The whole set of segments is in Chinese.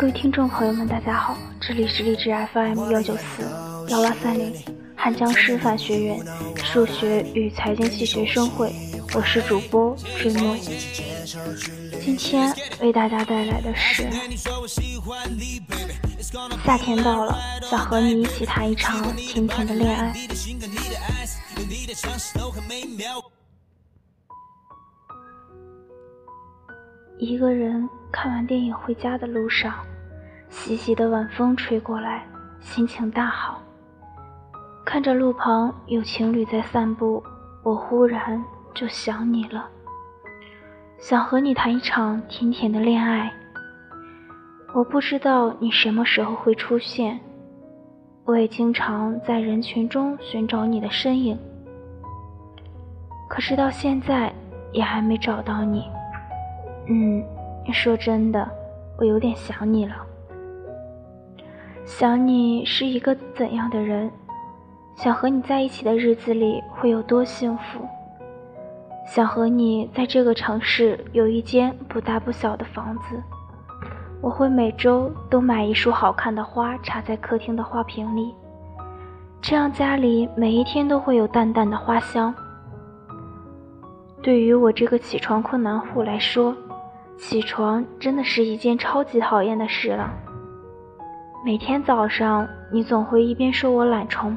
各位听众朋友们，大家好，这里是励志 FM 幺九四幺八三零汉江师范学院数学与财经系学生会，我是主播追梦。今天为大家带来的是夏天到了，想和你一起谈一场甜甜的恋爱。一个人看完电影回家的路上，习习的晚风吹过来，心情大好。看着路旁有情侣在散步，我忽然就想你了，想和你谈一场甜甜的恋爱。我不知道你什么时候会出现，我也经常在人群中寻找你的身影，可是到现在也还没找到你。嗯，说真的，我有点想你了。想你是一个怎样的人？想和你在一起的日子里会有多幸福？想和你在这个城市有一间不大不小的房子。我会每周都买一束好看的花插在客厅的花瓶里，这样家里每一天都会有淡淡的花香。对于我这个起床困难户来说，起床真的是一件超级讨厌的事了。每天早上，你总会一边说我懒虫，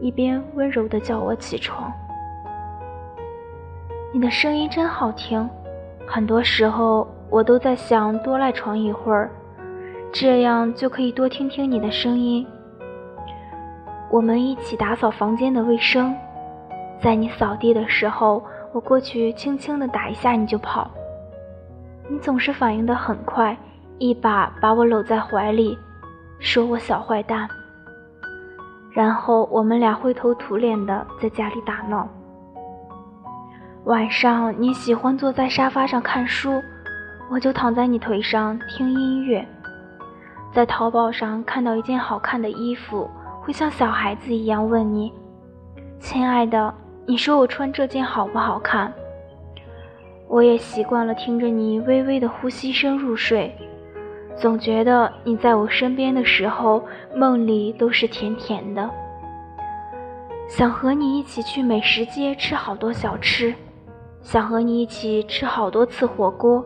一边温柔地叫我起床。你的声音真好听，很多时候我都在想多赖床一会儿，这样就可以多听听你的声音。我们一起打扫房间的卫生，在你扫地的时候，我过去轻轻地打一下你就跑。你总是反应得很快，一把把我搂在怀里，说我小坏蛋。然后我们俩灰头土脸的在家里打闹。晚上你喜欢坐在沙发上看书，我就躺在你腿上听音乐。在淘宝上看到一件好看的衣服，会像小孩子一样问你：“亲爱的，你说我穿这件好不好看？”我也习惯了听着你微微的呼吸声入睡，总觉得你在我身边的时候，梦里都是甜甜的。想和你一起去美食街吃好多小吃，想和你一起吃好多次火锅，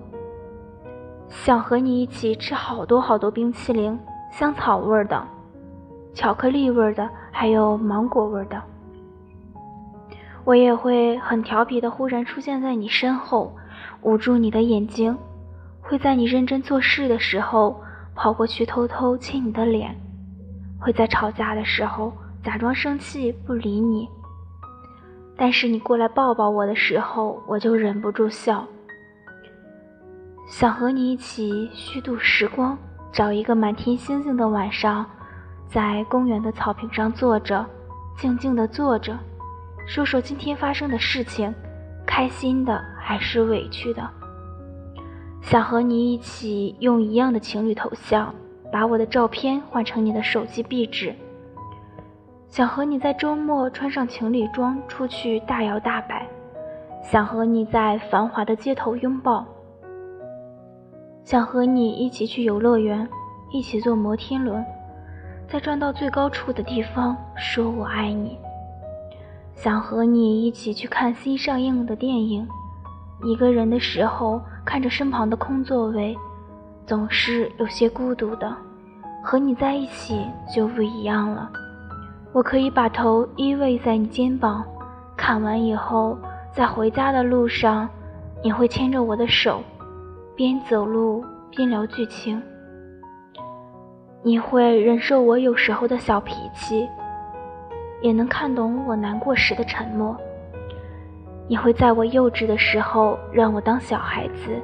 想和你一起吃好多好多冰淇淋，香草味的、巧克力味的，还有芒果味的。我也会很调皮的忽然出现在你身后，捂住你的眼睛，会在你认真做事的时候跑过去偷偷亲你的脸，会在吵架的时候假装生气不理你。但是你过来抱抱我的时候，我就忍不住笑。想和你一起虚度时光，找一个满天星星的晚上，在公园的草坪上坐着，静静的坐着。说说今天发生的事情，开心的还是委屈的？想和你一起用一样的情侣头像，把我的照片换成你的手机壁纸。想和你在周末穿上情侣装出去大摇大摆，想和你在繁华的街头拥抱，想和你一起去游乐园，一起坐摩天轮，在转到最高处的地方说我爱你。想和你一起去看新上映的电影，一个人的时候看着身旁的空座位，总是有些孤独的。和你在一起就不一样了，我可以把头依偎在你肩膀，看完以后，在回家的路上，你会牵着我的手，边走路边聊剧情。你会忍受我有时候的小脾气。也能看懂我难过时的沉默。你会在我幼稚的时候让我当小孩子，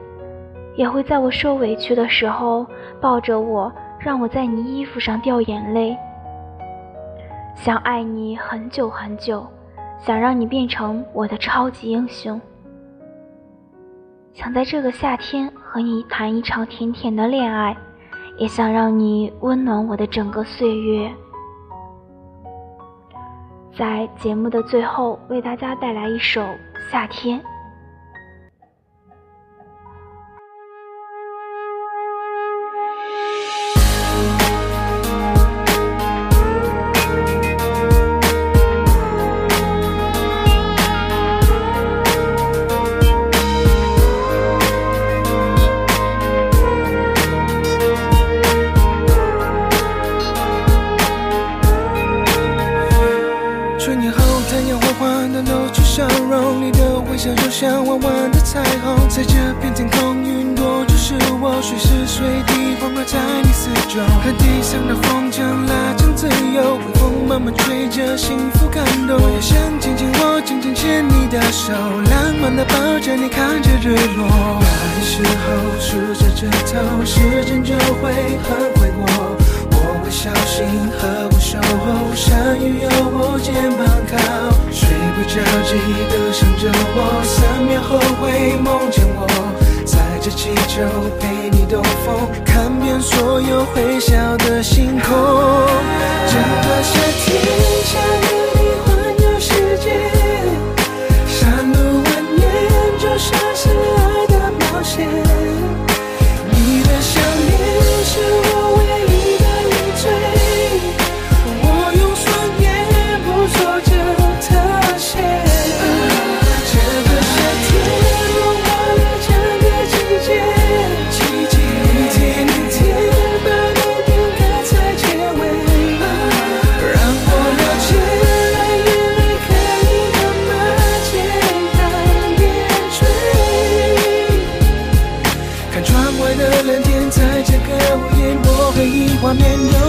也会在我受委屈的时候抱着我，让我在你衣服上掉眼泪。想爱你很久很久，想让你变成我的超级英雄。想在这个夏天和你谈一场甜甜的恋爱，也想让你温暖我的整个岁月。在节目的最后，为大家带来一首《夏天》。春雨后，太阳缓缓的露出笑容，你的微笑就像弯弯的彩虹，在这片天空，云朵就是我，随时随地环绕在你四周。看地上的风筝拉长自由，微风慢慢吹着，幸福感动。我也想紧紧握，紧紧牵你的手，浪漫的抱着你，看着日落。那时候数着指头，时间就会很快过。小心呵护守候，下雨有我肩膀靠，睡不着记得想着我，三秒后会梦见我，载着气球陪你兜风，看遍所有会笑的星空。整个夏天想跟我回忆画面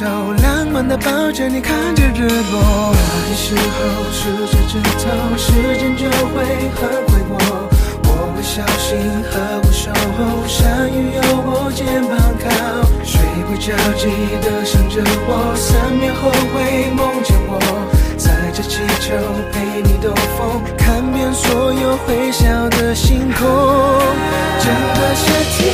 手，浪漫的抱着你，看着日落。那时候数着指头，时间就会很快过。我会小心呵护守候，山雨有我肩膀靠，睡不着记得想着我，三秒后会梦见我。载着气球陪你兜风，看遍所有会笑的星空。整个夏天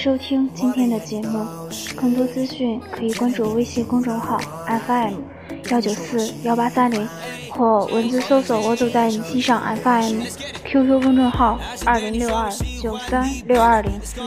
收听今天的节目，更多资讯可以关注微信公众号 FM 幺九四幺八三零，或文字搜索“我走在你心上 FM”，QQ 公众号二零六二九三六二零四。